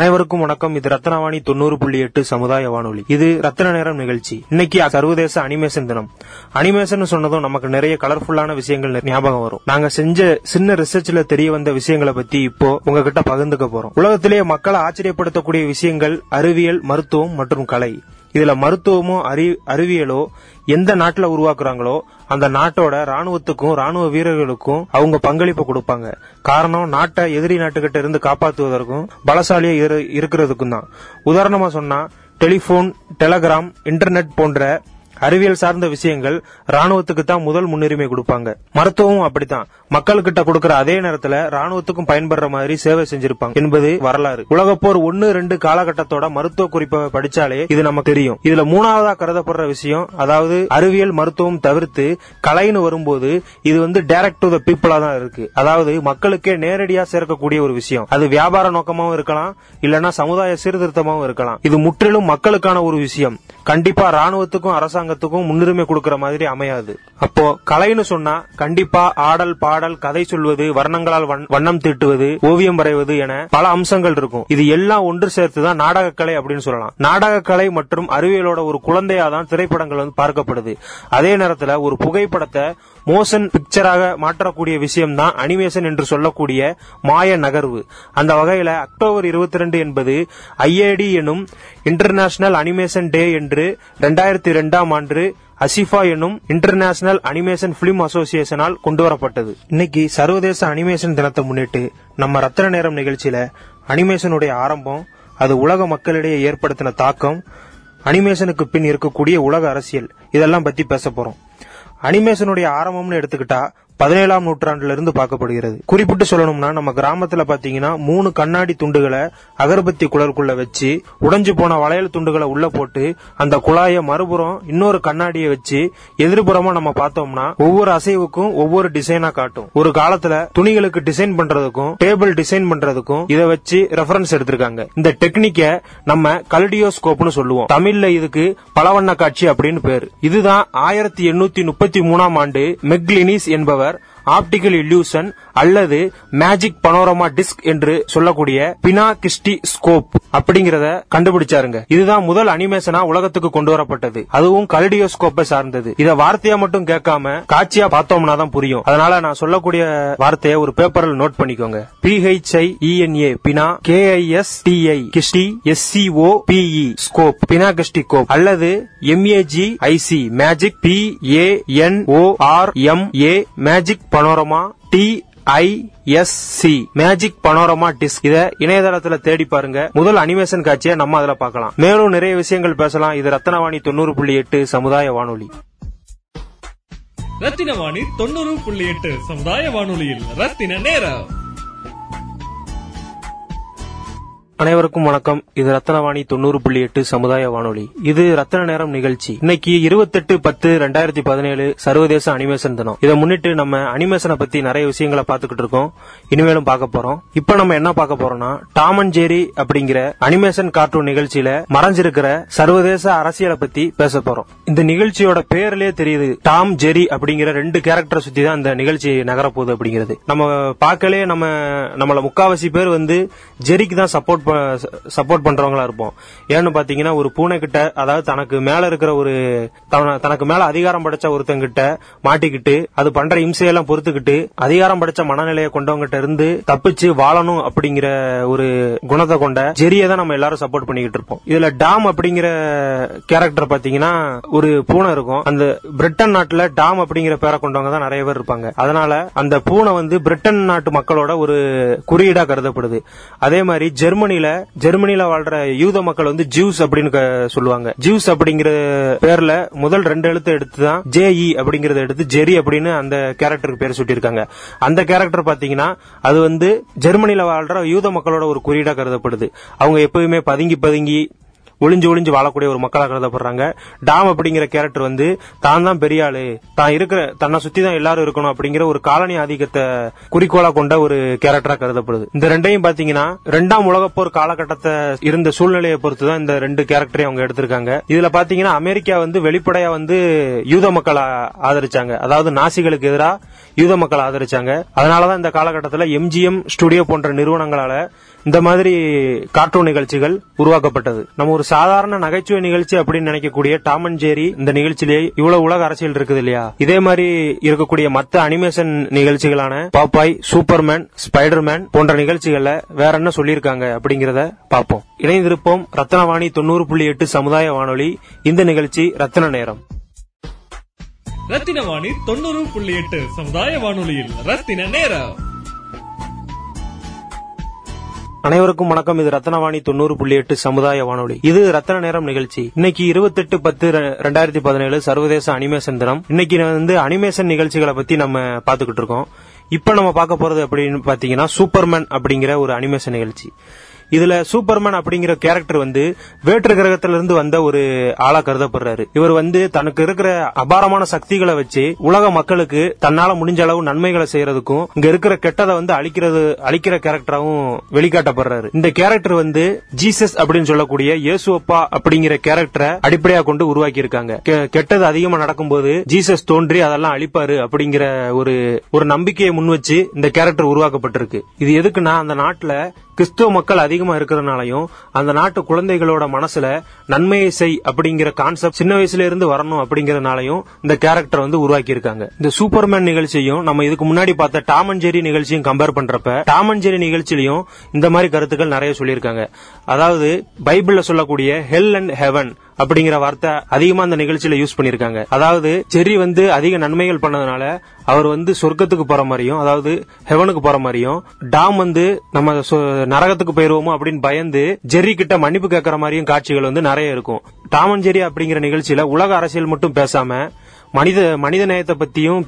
அனைவருக்கும் வணக்கம். இது ரத்னவாணி தொண்ணூறு புள்ளி எட்டு சமுதாய வானொலி. இது ரத்ன நேரம் நிகழ்ச்சி. இன்னைக்கு சர்வதேச அனிமேஷன் தினம். அனிமேஷன் சொன்னதும் நமக்கு நிறைய கலர்ஃபுல்லான விஷயங்கள் ஞாபகம் வரும். நாங்க செஞ்ச சின்ன ரிசர்ச்ல தெரிய வந்த விஷயங்களை பத்தி இப்போ உங்ககிட்ட பகிர்ந்துக்க போறோம். உலகத்திலேயே மக்களை ஆச்சரியப்படுத்தக்கூடிய விஷயங்கள் அறிவியல் மருத்துவம் மற்றும் கலை. இதுல மருத்துவமோ அறி அறிவியலோ எந்த நாட்டுல உருவாக்குறாங்களோ அந்த நாட்டோட ராணுவத்துக்கும் ராணுவ வீரர்களுக்கும் அவங்க பங்களிப்பு கொடுப்பாங்க. காரணம் நாட்டை எதிரி நாட்டுக்கிட்ட இருந்து காப்பாற்றுவதற்கும் பலசாலியா இரு- இருக்கிறதுக்கும் தான். உதாரணமா சொன்னா டெலிபோன் டெலகிராம் இன்டர்நெட் போன்ற அறிவியல் சார்ந்த விஷயங்கள் ராணுவத்துக்கு தான் முதல் முன்னுரிமை கொடுப்பாங்க. மருத்துவமும் அப்படித்தான். மக்கள்கிட்ட கொடுக்கிற அதே நேரத்துல ராணுவத்துக்கும் பயன்படுற மாதிரி சேவை செஞ்சிருப்பாங்க என்பது வரலாறு. உலகப்போர் ஒன்னு ரெண்டு காலகட்டத்தோட மருத்துவ குறிப்பை படிச்சாலே இது நமக்கு தெரியும். இதுல மூணாவதா கருதப்படுற விஷயம் அதாவது அறிவியல் மருத்துவம் தவிர்த்து கலைன்னு வரும்போது இது வந்து டைரக்ட் டு த பீப்புளா தான் இருக்கு. அதாவது மக்களுக்கே நேரடியா சேர்க்கக்கூடிய ஒரு விஷயம். அது வியாபார நோக்கமாவும் இருக்கலாம் இல்லனா சமுதாய சீர்திருத்தமாவும் இருக்கலாம். இது முற்றிலும் மக்களுக்கான ஒரு விஷயம். கண்டிப்பா ராணுவத்துக்கும் அரசாங்கத்துக்கும் முன்னுரிமை கொடுக்கிற மாதிரி அமையாது. அப்போ கலைன்னு சொன்னா கண்டிப்பா ஆடல் பாடல் கதை சொல்வது வர்ணங்களால் வண்ணம் தீட்டுவது ஓவியம் வரைவது என பல அம்சங்கள் இருக்கும். இது எல்லாம் ஒன்று சேர்த்துதான் நாடகக்கலை அப்படின்னு சொல்லலாம். நாடகக்கலை மற்றும் அறிவியலோட ஒரு குழந்தையாதான் திரைப்படங்கள் வந்து பார்க்கப்படுது. அதே நேரத்துல ஒரு புகைப்படத்தை மோஷன் பிக்சராக மாற்றக்கூடிய விஷயம் தான் அனிமேஷன் என்று சொல்லக்கூடிய மாய நகர்வு. அந்த வகையில அக்டோபர் 22 என்பது ஐஏடி எனும் இன்டர்நேஷனல் அனிமேஷன் டே என்று 2002 இரண்டாம் ஆண்டு அசிஃபா எனும் இன்டர்நேஷனல் அனிமேஷன் பிலிம் அசோசியேஷனால் கொண்டு வரப்பட்டது இன்னைக்கு சர்வதேச அனிமேஷன் தினத்தை முன்னிட்டு நம்ம ரத்தன நேரம் நிகழ்ச்சியில அனிமேஷனுடைய ஆரம்பம் அது உலக மக்களிடையே ஏற்படுத்தின தாக்கம் அனிமேஷனுக்கு பின் இருக்கக்கூடிய உலக அரசியல் இதெல்லாம் பத்தி பேச போறோம். அனிமேஷனுடைய ஆரம்பம்னு எடுத்துக்கிட்டா பதினேழாம் நூற்றாண்டுல இருந்து பார்க்கப்படுகிறது. குறிப்பிட்டு சொல்லணும்னா நம்ம கிராமத்துல பாத்தீங்கன்னா மூணு கண்ணாடி துண்டுகளை அகர்பத்தி குழலுக்குள்ள வச்சு உடைஞ்சு போன வளையல் துண்டுகளை உள்ள போட்டு அந்த குழாயை மறுபுறம் இன்னொரு கண்ணாடியை வச்சு எதிர்புறமா நம்ம பார்த்தோம்னா ஒவ்வொரு அசைவுக்கும் ஒவ்வொரு டிசைனா காட்டும். ஒரு காலத்துல துணிகளுக்கு டிசைன் பண்றதுக்கும் டேபிள் டிசைன் பண்றதுக்கும் இதை வச்சு ரெஃபரன்ஸ் எடுத்திருக்காங்க. இந்த டெக்னிக்க நம்ம கல்டியோஸ்கோப்னு சொல்லுவோம். தமிழ்ல இதுக்கு பலவண்ண காட்சி அப்படின்னு பேரு. இதுதான் ஆயிரத்தி எண்ணூத்தி முப்பத்தி மூணாம் ஆண்டு மெக்லினிஸ் என்பவர் lugar ஆப்டிக்கல் இல்யூஷன் அல்லது மேஜிக் பனோரமா டிஸ்க் என்று சொல்லக்கூடிய பினா கிஸ்டி ஸ்கோப் அப்படிங்கறத கண்டுபிடிச்சாருங்க. இதுதான் முதல் அனிமேஷனா உலகத்துக்கு கொண்டு வரப்பட்டது. அதுவும் கல்டியோஸ்கோப்பை சார்ந்தது. இத வார்த்தையா மட்டும் கேட்காம காட்சியா பார்த்தோம்னா தான் புரியும். அதனால நான் சொல்லக்கூடிய வார்த்தையை ஒரு பேப்பரில் நோட் பண்ணிக்கோங்க. PHI ENA phena KIS TI kisti SCO PE scope phenakistiscope அல்லது MAG IC magic P A N O R M A magic panorama D ISC magic panorama disc இத இணையதளத்துல தேடி பாருங்க. முதல் அனிமேஷன் காட்சியை நம்ம அதுல பார்க்கலாம். மேலும் நிறைய விஷயங்கள் பேசலாம். இது ரத்தனவாணி தொண்ணூறு புள்ளி எட்டு சமுதாய வானொலி. ரத்தின வாணி தொண்ணூறு புள்ளி எட்டு சமுதாய வானொலியில் ரத்தின நேரம். அனைவருக்கும் வணக்கம். இது ரத்தனவாணி தொண்ணூறு புள்ளி எட்டு சமுதாய வானொலி. இது ரத்தன நேரம் நிகழ்ச்சி. இன்னைக்கு இருபத்தெட்டு பத்து ரெண்டாயிரத்தி பதினேழு சர்வதேச அனிமேஷன் தினம். இதை முன்னிட்டு நம்ம அனிமேஷனை பத்தி நிறைய விஷயங்களை பார்த்துக்கிட்டு இருக்கோம். இனிமேலும் பார்க்க போறோம். இப்ப நம்ம என்ன பார்க்க போறோம்னா டாம் அண்ட் ஜெரி அப்படிங்கிற அனிமேஷன் கார்ட்டூன் நிகழ்ச்சியில மறைஞ்சிருக்கிற சர்வதேச அரசியலை பத்தி பேச போறோம். இந்த நிகழ்ச்சியோட பேர்லயே தெரியுது டாம் ஜெரி அப்படிங்கிற ரெண்டு கேரக்டரை சுத்தி தான் இந்த நிகழ்ச்சி நகரப்போகுது அப்படிங்கிறது. நம்ம பார்க்கலே நம்ம நம்மள முக்காவாசி பேர் வந்து ஜெரிக்கு தான் சப்போர்ட் சப்போர்ட் பண்றவங்களா இருப்போம். ஏன்னு பாத்தீங்கன்னா ஒரு பூனை கிட்ட அதாவது தனக்கு மேல இருக்கிற ஒரு தனக்கு மேல அதிகாரம் படைச்ச ஒருத்தங்கிட்ட மாட்டிக்கிட்டு அது பண்ற இம்சையெல்லாம் பொறுத்துக்கிட்டு அதிகாரம் படைச்ச மனநிலையை கொண்டவங்கிட்ட இருந்து தப்பிச்சு வாழணும் அப்படிங்கிற ஒரு குணத்தை கொண்ட ஜெரிய தான் நம்ம எல்லாரும் சப்போர்ட் பண்ணிக்கிட்டு இருப்போம். இதுல டாம் அப்படிங்கிற கேரக்டர் பாத்தீங்கன்னா ஒரு பூனை இருக்கும். அந்த பிரிட்டன் நாட்டுல டாம் அப்படிங்கிற பேரை கொண்டவங்க தான் நிறைய பேர் இருப்பாங்க. அதனால அந்த பூனை வந்து பிரிட்டன் நாட்டு மக்களோட ஒரு குறியீடா கருதப்படுது. அதே மாதிரி ஜெர்மனில ஜெர்மனில வாழ்ற யூத மக்கள் வந்து ஜூஸ் அப்படின்னு சொல்லுவாங்க. ஜூஸ் அப்படிங்கிற பேர்ல முதல் ரெண்டு எழுத்து எடுத்து தான் ஜேஇ அப்படிங்கறத எடுத்து ஜெரி அப்படின்னு அந்த கேரக்டருக்கு பேர் சூட்டியிருக்காங்க. அந்த கேரக்டர் பாத்தீங்கன்னா அது வந்து ஜெர்மனில வாழ்ற யூத மக்களோட ஒரு குறியீடா கருதப்படுது. அவங்க எப்பவுமே பதுங்கி பதுங்கி ஒளிஞ்சு ஒளிஞ்சு வாழக்கூடிய ஒரு மக்களாக கருதப்படுறாங்க. டாம் அப்படிங்கிற கேரக்டர் வந்து தான் தான் பெரிய ஆளு. தான் இருக்கிற தன்னை சுத்தி தான் எல்லாரும் இருக்கணும் அப்படிங்கிற ஒரு காலனி ஆதிக்கத்தை குறிக்கோளா கொண்ட ஒரு கேரக்டரா கருதப்படுது. இந்த ரெண்டையும் பாத்தீங்கன்னா ரெண்டாம் உலகப்போர் காலகட்டத்தை இருந்த சூழ்நிலையை பொறுத்து தான் இந்த ரெண்டு கேரக்டரையும் அவங்க எடுத்திருக்காங்க. இதுல பாத்தீங்கன்னா அமெரிக்கா வந்து வெளிப்படையா வந்து யூத மக்களை ஆதரிச்சாங்க. அதாவது நாசிகளுக்கு எதிராக யூத மக்களை ஆதரிச்சாங்க. அதனாலதான் இந்த காலகட்டத்தில் எம்ஜிஎம் ஸ்டுடியோ போன்ற நிறுவனங்களால இந்த மாதிரி கார்ட்டூன் நிகழ்ச்சிகள் உருவாக்கப்பட்டது. நம்ம ஒரு சாதாரண நகைச்சுவை நிகழ்ச்சி அப்படின்னு நினைக்கக்கூடிய டாம் அண்ட் ஜேரி இந்த நிகழ்ச்சியிலேயே இவ்வளவு உலக அரசியல் இருக்குது இல்லையா? இதே மாதிரி இருக்கக்கூடிய மத்த அனிமேஷன் நிகழ்ச்சிகளான பாப்பாய் சூப்பர்மேன் ஸ்பைடர்மேன் போன்ற நிகழ்ச்சிகள்ல வேற என்ன சொல்லியிருக்காங்க அப்படிங்கறத பார்ப்போம். இணைந்திருப்போம் ரத்னவாணி தொண்ணூறு புள்ளி எட்டு சமுதாய வானொலி. இந்த நிகழ்ச்சி ரத்ன நேரம். ரத்தின வாணி தொண்ணூறு புள்ளி எட்டு சமுதாய வானொலியில் ரத்தின நேரம். அனைவருக்கும் வணக்கம். இது ரத்னவாணி தொண்ணூறு புள்ளி எட்டு சமுதாய வானொலி. இது ரத்ன நேரம் நிகழ்ச்சி. இன்னைக்கு இருபத்தெட்டு பத்து ரெண்டாயிரத்தி பதினேழு சர்வதேச அனிமேஷன் தினம். இன்னைக்கு வந்து அனிமேஷன் நிகழ்ச்சிகளை பத்தி நம்ம பாத்துக்கிட்டு இருக்கோம். இப்ப நம்ம பார்க்க போறது அப்படின்னு பாத்தீங்கன்னா சூப்பர்மேன் அப்படிங்கிற ஒரு அனிமேஷன் நிகழ்ச்சி. இதுல சூப்பர்மேன் அப்படிங்கிற கேரக்டர் வந்து வேற்று கிரகத்திலிருந்து இருந்து வந்த ஒரு ஆளா கருதப்படுறாரு. இவர் வந்து தனக்கு இருக்கிற அபாரமான சக்திகளை வச்சு உலக மக்களுக்கு தன்னால முடிஞ்ச அளவு நன்மைகளை செய்யறதுக்கும் இங்க இருக்கிற கெட்டதை வந்து அழிக்கிறது அழிக்கிற கேரக்டராகவும் வெளிக்காட்டப்படுறாரு. இந்த கேரக்டர் வந்து ஜீசஸ் அப்படின்னு சொல்லக்கூடிய இயேசுப்பா அப்படிங்கிற கேரக்டரை அடிப்படையாக கொண்டு உருவாக்கி இருக்காங்க கெட்டது அதிகமா நடக்கும்போது ஜீசஸ் தோன்றி அதெல்லாம் அழிப்பாரு அப்படிங்கிற ஒரு ஒரு நம்பிக்கையை முன் வச்சு இந்த கேரக்டர் உருவாக்கப்பட்டிருக்கு. இது எதுக்குன்னா அந்த நாட்டுல கிறிஸ்துவ மக்கள் அதிகமா இருக்கிறதுனாலையும் அந்த நாட்டு குழந்தைகளோட மனசுல நன்மையை செய் அப்படிங்கிற கான்செப்ட் சின்ன வயசுல இருந்து வரணும் அப்படிங்கறதுனாலையும் இந்த கேரக்டர் வந்து உருவாக்கி இருக்காங்க இந்த சூப்பர்மேன் நிகழ்ச்சியும் நம்ம இதுக்கு முன்னாடி பார்த்த டாம் அண்ட் ஜெரி நிகழ்ச்சியும் கம்பேர் பண்றப்ப டாம் அண்ட் ஜெரி நிகழ்ச்சியிலையும் இந்த மாதிரி கருத்துக்கள் நிறைய சொல்லியிருக்காங்க. அதாவது பைபிள்ல சொல்லக்கூடிய ஹெல் அண்ட் ஹெவன் அப்படிங்கிற வார்த்தை அதிகமா அந்த நிகழ்ச்சியில யூஸ் பண்ணிருக்காங்க அதாவது ஜெர்ரி வந்து அதிக நன்மைகள் பண்ணதுனால அவர் வந்து சொர்க்கத்துக்கு போற மாதிரியும் அதாவது ஹெவனுக்கு போற மாதிரியும் டாம் வந்து நம்ம நரகத்துக்கு போயிருவோமோ அப்படின்னு பயந்து ஜெர்ரி கிட்ட மன்னிப்பு கேட்கற மாதிரியும் காட்சிகள் வந்து நிறைய இருக்கும். டாமன் ஜெரி அப்படிங்கிற நிகழ்ச்சியில உலக அரசியல் மட்டும் பேசாம மனித மனித நேயத்தை பத்தியும்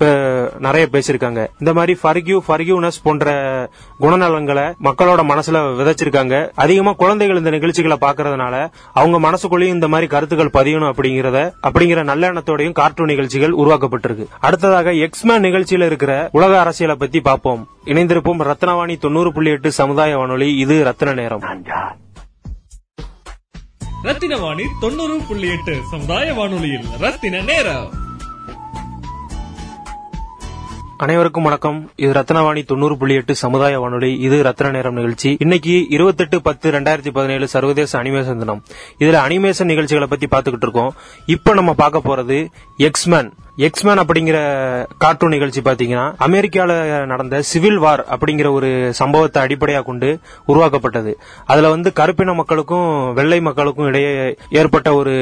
நிறைய பேசிருக்காங்க இந்த மாதிரி ஃபர்கியூ ஃபர்கியூனஸ் போன்ற குணநலங்களை மக்களோட மனசுல விதைச்சிருக்காங்க. அதிகமா குழந்தைகள் இந்த நிகழ்ச்சிகளை பாக்குறதுனால அவங்க மனசுக்குள்ளேயும் இந்த மாதிரி கருத்துக்கள் பதியணும் அப்படிங்கறத அப்படிங்கிற நல்ல எண்ணத்தோடையும் கார்ட்டூன் நிகழ்ச்சிகள் உருவாக்கப்பட்டிருக்கு. அடுத்ததாக எக்ஸ்மேன் நிகழ்ச்சியில இருக்கிற உலக அரசியலை பத்தி பார்ப்போம் இணைந்திருப்போம் ரத்னவாணி தொண்ணூறு புள்ளி எட்டு சமுதாய வானொலி. இது ரத்ன நேரம். ரத்தின வாணி தொண்ணூறு புள்ளி எட்டு சமுதாய வானொலியில் ரத்தின நேரம். அனைவருக்கும் வணக்கம். இது ரத்னவாணி தொண்ணூறு புள்ளி எட்டு சமுதாய வானொலி. இது ரத்ன நேரம் நிகழ்ச்சி. இன்னைக்கு இருபத்தெட்டு பத்து ரெண்டாயிரத்தி பதினேழு சர்வதேச அனிமேஷன் தினம். இதுல அனிமேஷன் நிகழ்ச்சிகளை பத்தி பாத்துக்கிட்டு இருக்கோம். இப்ப நம்ம பார்க்க போறது எக்ஸ்மேன் எக்ஸ்மேன் அப்படிங்கிற கார்ட்டூன் நிகழ்ச்சி பாத்தீங்கன்னா அமெரிக்கால நடந்த சிவில் வார் அப்படிங்கிற ஒரு சம்பவத்தை அடிப்படையாக கொண்டு உருவாக்கப்பட்டது. அதுல வந்து கருப்பின மக்களுக்கும் வெள்ளை மக்களுக்கும் இடையே ஏற்பட்ட ஒரு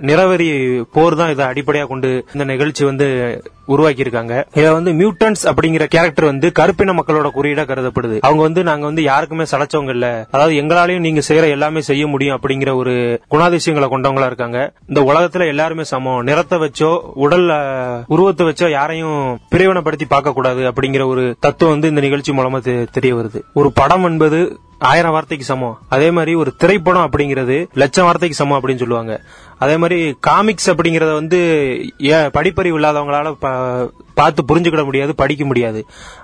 நிறவெறி போர் தான் இதை அடிப்படையாக கொண்டு இந்த நிகழ்ச்சி வந்து உருவாக்கி இருக்காங்க வந்து மியூட்டன்ஸ் அப்படிங்கிற கேரக்டர் வந்து கருப்பின மக்களோட குறியீடா கருதப்படுது. அவங்க வந்து நாங்க வந்து யாருக்குமே சளைச்சவங்க இல்ல. அதாவது எங்களாலையும் நீங்க செய்யற எல்லாமே செய்ய முடியும் அப்படிங்கிற ஒரு குணாதிசயங்களை கொண்டவங்களா இருக்காங்க. இந்த உலகத்துல எல்லாருமே சமம். நிறத்தை வச்சோ உடல்ல உருவத்தை வச்சா யாரையும் பிரிவினப்படுத்தி பார்க்க கூடாது அப்படிங்கிற ஒரு தத்துவம் வந்து இந்த நிகழ்ச்சி மூலமா தெரிய வருது. ஒரு படம் என்பது ஆயிரம் வார்த்தைக்கு சமம். அதே மாதிரி ஒரு திரைப்படம் அப்படிங்கிறது லட்சம் வார்த்தைக்கு சமம் அப்படின்னு சொல்லுவாங்க. அதே மாதிரி காமிக்ஸ் அப்படிங்கறத வந்து படிப்பறிவு இல்லாதவங்களால பார்த்து புரிஞ்சுக்கிட முடியாது படிக்க முடியாது.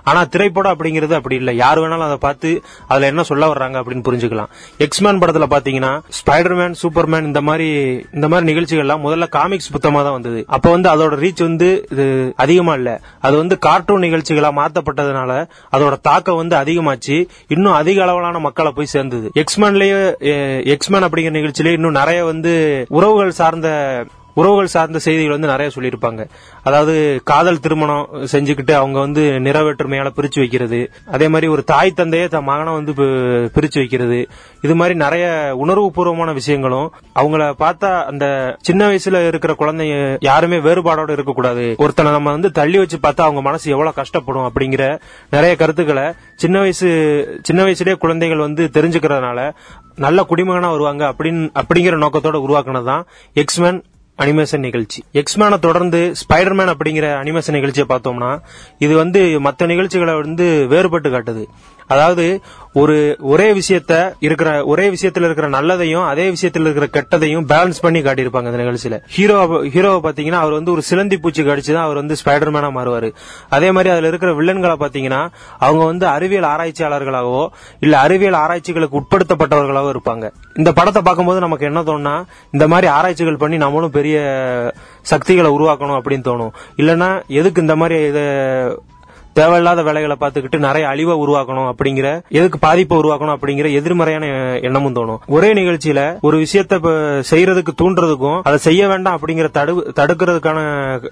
ஆனா திரைப்படம் அப்படிங்கிறது அப்படி இல்லை. யார் வேணாலும் அதை பார்த்து அதுல என்ன சொல்ல வர்றாங்க அப்படின்னு புரிஞ்சுக்கலாம். எக்ஸ்மேன் படத்துல பாத்தீங்கன்னா ஸ்பைடர்மேன் சூப்பர்மேன் இந்த மாதிரி இந்த மாதிரி நிகழ்ச்சிகள்லாம் முதல்ல காமிக்ஸ் புத்தமா தான் வந்தது. அப்ப வந்து அதோட ரீச் வந்து இது அதிகமா இல்ல. அது வந்து கார்ட்டூன் நிகழ்ச்சிகளா மாத்தப்பட்டதுனால அதோட தாக்கம் வந்து அதிகமாச்சு. இன்னும் அதிக அளவிலான மக்களை போய் சேர்ந்தது. எக்ஸ்மேன்லயே எக்ஸ்மேன் அப்படிங்கிற நிகழ்ச்சியிலேயே இன்னும் நிறைய வந்து உறவுகள் சார்ந்த உறவுகள் சார்ந்த செய்திகள் வந்து நிறைய சொல்லியிருப்பாங்க. அதாவது காதல் திருமணம் செஞ்சுக்கிட்டு அவங்க வந்து நிறவேற்றுமையால பிரிச்சு வைக்கிறது. அதே மாதிரி ஒரு தாய் தந்தையே தன் மகனை வந்து பிரிச்சு வைக்கிறது. இது மாதிரி நிறைய உணர்வு பூர்வமான விஷயங்களும் அவங்கள பார்த்தா அந்த சின்ன வயசுல இருக்கிற குழந்தைய யாருமே வேறுபாடோட இருக்கக்கூடாது. ஒருத்தனை நம்ம வந்து தள்ளி வச்சு பார்த்தா அவங்க மனசு எவ்வளவு கஷ்டப்படும் அப்படிங்கிற நிறைய கருத்துக்களை சின்ன வயசு சின்ன வயசுலயே குழந்தைகள் வந்து தெரிஞ்சுக்கிறதுனால நல்ல குடிமகனா வருவாங்க அப்படின்னு அப்படிங்கிற நோக்கத்தோட உருவாக்குனதுதான் எக்ஸ்மேன் அனிமேஷன் நிகழ்ச்சி. எக்ஸ்மேனை தொடர்ந்து ஸ்பைடர்மேன் அப்படிங்கிற அனிமேஷன் நிகழ்ச்சியை பார்த்தோம்னா இது வந்து மற்ற நிகழ்ச்சிகளை வந்து வேறுபட்டு காட்டுது. அதாவது ஒரு ஒரே விஷயத்த இருக்கிற ஒரே விஷயத்துல இருக்கிற நல்லதையும் அதே விஷயத்துல இருக்கிற கெட்டதையும் பேலன்ஸ் பண்ணி காட்டியிருப்பாங்க இந்த நிகழ்ச்சியில. ஹீரோ ஹீரோவை பாத்தீங்கன்னா அவர் வந்து ஒரு சிலந்தி பூச்சி கடிச்சுதான் அவர் வந்து ஸ்பைடர்மேனா மாறுவாரு. அதே மாதிரி அதுல இருக்கிற வில்லன்களை பாத்தீங்கன்னா அவங்க வந்து அறிவியல் ஆராய்ச்சியாளர்களாகவோ இல்ல அறிவியல் ஆராய்ச்சிகளுக்கு உட்படுத்தப்பட்டவர்களாகவோ இருப்பாங்க. இந்த படத்தை பார்க்கும்போது நமக்கு என்ன தோணுனா இந்த மாதிரி ஆராய்ச்சிகள் பண்ணி நம்மளும் பெரிய சக்திகளை உருவாக்கணும் அப்படின்னு தோணும். இல்லைன்னா எதுக்கு இந்த மாதிரி இதை தேவையில்லாத வேலைகளை பார்த்துக்கிட்டு நிறைய அழிவை உருவாக்கணும் அப்படிங்கிற எதுக்கு பாதிப்பை உருவாக்கணும் அப்படிங்கிற எதிர்மறையான எண்ணமும் தோணும். ஒரே நிகழ்ச்சியில ஒரு விஷயத்த செய்யறதுக்கு தூண்டுறதுக்கும் அதை செய்ய வேண்டாம் அப்படிங்கிற தடு தடுக்கிறதுக்கான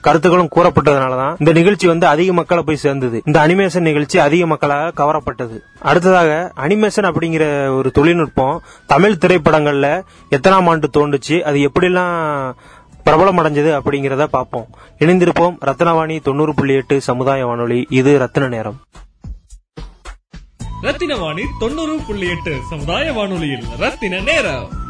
கருத்துக்களும் கூறப்பட்டதுனாலதான் இந்த நிகழ்ச்சி வந்து அதிக மக்களை போய் சேர்ந்தது. இந்த அனிமேஷன் நிகழ்ச்சி அதிக மக்களாக கவரப்பட்டது. அடுத்ததாக அனிமேஷன் அப்படிங்கிற ஒரு தொழில்நுட்பம் தமிழ் திரைப்படங்கள்ல எத்தனாம் ஆண்டு தோண்டுச்சு அது எப்படிலாம் பிரபலம் அடைஞ்சது அப்படிங்கிறத பார்ப்போம். இணைந்திருப்போம் ரத்னவாணி தொண்ணூறு புள்ளி எட்டு சமுதாய வானொலி. இது ரத்ன நேரம். ரத்தின வாணி தொண்ணூறு புள்ளி எட்டு சமுதாய வானொலியில் ரத்தின நேரம்.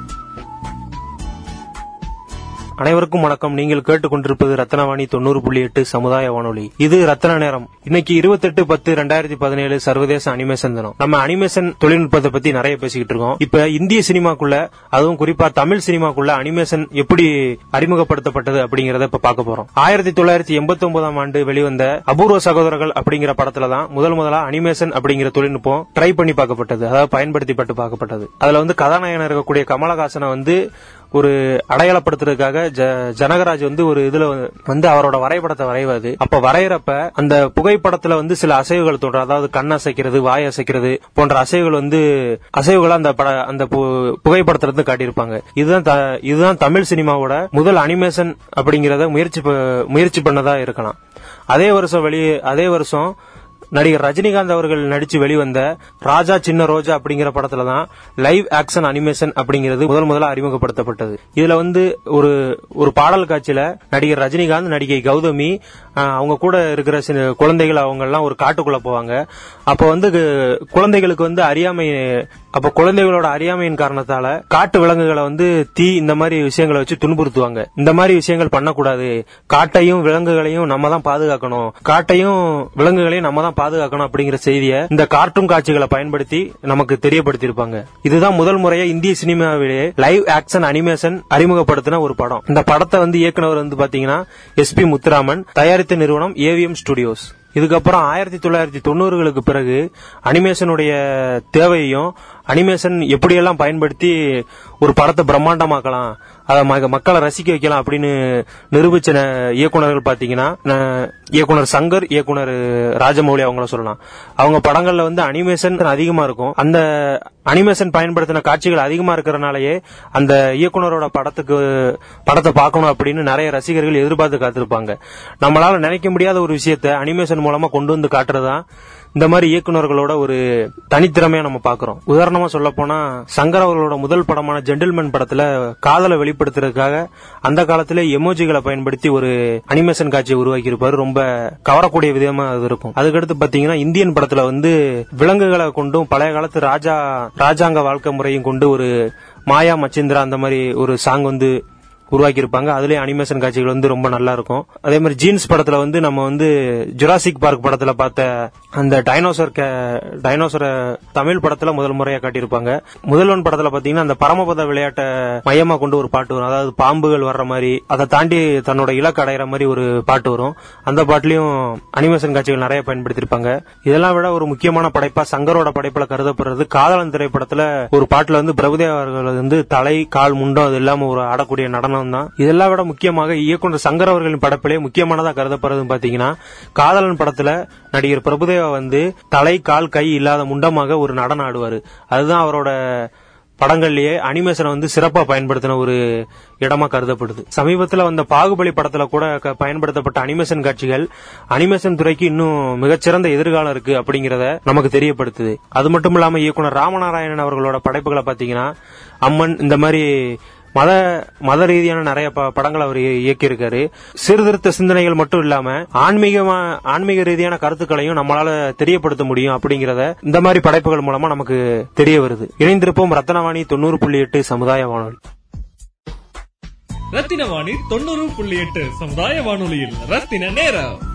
அனைவருக்கும் வணக்கம். நீங்கள் கேட்டுக்கொண்டிருப்பது ரத்னவாணி தொண்ணூறு புள்ளி எட்டு சமுதாய வானொலி. இது ரத்ன நேரம். இன்னைக்கு இருபத்தெட்டு பத்து ரெண்டாயிரத்தி பதினேழு சர்வதேச அனிமேஷன் தினம். நம்ம அனிமேஷன் தொழில்நுட்பத்தை பத்தி நிறைய பேசிக்கிட்டு இருக்கோம். இப்ப இந்திய சினிமாக்குள்ள அதுவும் குறிப்பா தமிழ் சினிமாக்குள்ள அனிமேஷன் எப்படி அறிமுகப்படுத்தப்பட்டது அப்படிங்கறத இப்ப பார்க்க போறோம். ஆயிரத்தி தொள்ளாயிரத்தி எண்பத்தி ஒன்பதாம் ஆண்டு வெளிவந்த அபூர்வ சகோதரர்கள் அப்படிங்கிற படத்துல தான் முதல் முதலா அனிமேஷன் அப்படிங்கிற தொழில்நுட்பம் ட்ரை பண்ணி பார்க்கப்பட்டது. அதாவது பயன்படுத்திப்பட்டு பார்க்கப்பட்டது. அதுல வந்து கதாநாயகன் இருக்கக்கூடிய கமலஹாசனை வந்து ஒரு அடையாளப்படுத்துறதுக்காக ஜ- ஜனகராஜ் வந்து ஒரு இதுல வந்து அவரோட வரைபடத்தை வரைவாது அப்ப வரைகிறப்ப அந்த புகைப்படத்துல வந்து சில அசைவுகள் தோன்ற அதாவது கண் அசைக்கிறது வாய் அசைக்கிறது போன்ற அசைவுகள் வந்து அசைவுகளை அந்த பட அந்த பு- புகைப்படத்துல இருந்து காட்டியிருப்பாங்க. இதுதான் த- இதுதான் தமிழ் சினிமாவோட முதல் அனிமேஷன் அப்படிங்கறத முயற்சி முயற்சி பண்ணதா இருக்கலாம். அதே வருஷம் வெளியே அதே வருஷம் நடிகர் ரஜினிகாந்த் அவர்கள் நடிச்சு வெளிவந்த ராஜா சின்ன ரோஜா அப்படிங்கிற படத்துல தான் லைவ் ஆக்ஷன் அனிமேஷன் அப்படிங்கிறது முதல் முதல்ல அறிமுகப்படுத்தப்பட்டது. இதுல வந்து ஒரு ஒரு பாடல் காட்சியில நடிகர் ரஜினிகாந்த் நடிகை கௌதமி அவங்க கூட இருக்கிற சில குழந்தைகள் அவங்க எல்லாம் ஒரு காட்டுக்குள்ள போவாங்க. அப்ப வந்து குழந்தைகளுக்கு வந்து அறியாமை அப்ப குழந்தைகளோட அறியாமையின் காரணத்தால காட்டு விலங்குகளை வந்து தீ இந்த மாதிரி விஷயங்களை வச்சு துன்புறுத்துவாங்க. இந்த மாதிரி விஷயங்கள் பண்ணக்கூடாது. காட்டையும் விலங்குகளையும் நம்ம தான் பாதுகாக்கணும். காட்டையும் விலங்குகளையும் நம்ம தான் பாதுகாக்கணும் அப்படிங்கிற செய்தியை இந்த கார்ட்டூன் காட்சிகளை பயன்படுத்தி நமக்கு தெரியப்படுத்தியிருப்பாங்க. இதுதான் முதல் முறையா இந்திய சினிமாவிலேயே லைவ் ஆக்ஷன் அனிமேஷன் அறிமுகப்படுத்தின ஒரு படம். இந்த படத்தை வந்து இயக்குனர் வந்து பாத்தீங்கன்னா எஸ் பி முத்துராமன் தயாரித்த நிறுவனம் ஏவிஎம் ஸ்டுடியோஸ். இதுக்கப்புறம் ஆயிரத்தி தொள்ளாயிரத்தி தொண்ணூறுகளுக்கு பிறகு அனிமேஷனுடைய தேவையையும் அனிமேஷன் எப்படியெல்லாம் பயன்படுத்தி ஒரு படத்தை பிரம்மாண்டமாக்கலாம் அதை மக்களை ரசிக்க வைக்கலாம் அப்படின்னு நிரூபிச்ச இயக்குனர்கள் பாத்தீங்கன்னா இயக்குனர் சங்கர் இயக்குனர் ராஜமௌலி அவங்கள சொல்லலாம். அவங்க படங்கள்ல வந்து அனிமேஷன் அதிகமா இருக்கும். அந்த அனிமேஷன் பயன்படுத்தின காட்சிகள் அதிகமா இருக்கிறனாலயே அந்த இயக்குனரோட படத்துக்கு படத்தை பார்க்கணும் அப்படின்னு நிறைய ரசிகர்கள் எதிர்பார்த்து காத்திருப்பாங்க. நம்மளால நினைக்க முடியாத ஒரு விஷயத்த அனிமேஷன் மூலமா கொண்டு வந்து காட்டுறதுதான் இந்த மாதிரி இயக்குனர்களோட ஒரு தனித்திறமையா நம்ம பாக்குறோம் உதாரணமா சொல்ல போனா சங்கர் அவர்களோட முதல் படமான ஜென்டில்மேன் படத்துல காதலை வெளிப்படுத்துறதுக்காக அந்த காலத்திலே எமோஜிகளை பயன்படுத்தி ஒரு அனிமேஷன் காட்சியை உருவாக்கி இருப்பாரு ரொம்ப கவரக்கூடிய விதமா அது இருக்கும். அதுக்கடுத்து பாத்தீங்கன்னா இந்தியன் படத்துல வந்து விலங்குகளை கொண்டும் பழைய காலத்து ராஜா ராஜாங்க வாழ்க்கை முறையும் கொண்டு ஒரு மாயா மச்சிந்திரா அந்த மாதிரி ஒரு சாங் வந்து உருவாக்கியிருப்பாங்க. அதுலயே அனிமேஷன் காட்சிகள் வந்து ரொம்ப நல்லா இருக்கும். அதே மாதிரி ஜீன்ஸ் படத்துல வந்து நம்ம வந்து ஜுராசிக் பார்க் படத்துல பார்த்த அந்த டைனோசர் டைனோசரை தமிழ் படத்துல முதல் முறையா காட்டியிருப்பாங்க. முதல்வன் படத்துல பாத்தீங்கன்னா அந்த பரமபத விளையாட்டை மையமா கொண்டு ஒரு பாட்டு வரும். அதாவது பாம்புகள் வர்ற மாதிரி அதை தாண்டி தன்னோட இலக்கு அடையிற மாதிரி ஒரு பாட்டு வரும். அந்த பாட்டுலயும் அனிமேஷன் காட்சிகள் நிறைய பயன்படுத்தியிருப்பாங்க. இதெல்லாம் விட ஒரு முக்கியமான படைப்பா சங்கரோட படைப்புல கருதப்படுறது காதலன் திரைப்படத்துல ஒரு பாட்டுல வந்து பிரபுதேவர்கள் வந்து தலை கால் முண்டம் அது இல்லாம ஒரு ஆடக்கூடிய நடனம் தான் இதெல்லாம் விட முக்கியமாக இயக்குனர் சங்கர் அவர்களின் படைப்பிலே முக்கியமானதா கருதப்படுறது பாத்தீங்கன்னா காதலன் படத்துல நடிகர் பிரபுதேவா வந்து தலை கால் கை இல்லாத முண்டமாக ஒரு நடனம் ஆடுவாரு. அதுதான் அவரோட படங்கள்லயே அனிமேஷனை வந்து சிறப்பா பயன்படுத்தின ஒரு இடமா கருதப்படுது. சமீபத்தில் வந்த பாகுபலி படத்துல கூட க- பயன்படுத்தப்பட்ட அனிமேஷன் காட்சிகள் அனிமேஷன் துறைக்கு இன்னும் மிகச்சிறந்த எதிர்காலம் இருக்கு அப்படிங்கறத நமக்கு தெரியப்படுத்துது. அது மட்டும் இல்லாம இயக்குனர் ராமநாராயணன் அவர்களோட படைப்புகளை பாத்தீங்கன்னா அம்மன் இந்த மாதிரி மத மத ரீதியான நிறைய ப- படங்கள் அவர் இயக்கியிருக்காரு. சீர்திருத்த சிந்தனைகள் மட்டும் இல்லாம ஆன்மீகமா ஆன்மீக ரீதியான கருத்துக்களையும் நம்மளால தெரியப்படுத்த முடியும் அப்படிங்கறத இந்த மாதிரி படைப்புகள் மூலமா நமக்கு தெரிய வருது. இணைந்திருப்போம் ரத்னவாணி தொண்ணூறு புள்ளி எட்டு சமுதாய வானொலி. ரத்தின வாணி தொண்ணூறு புள்ளி எட்டு சமுதாய வானொலியில் ரத்தின நேரம்.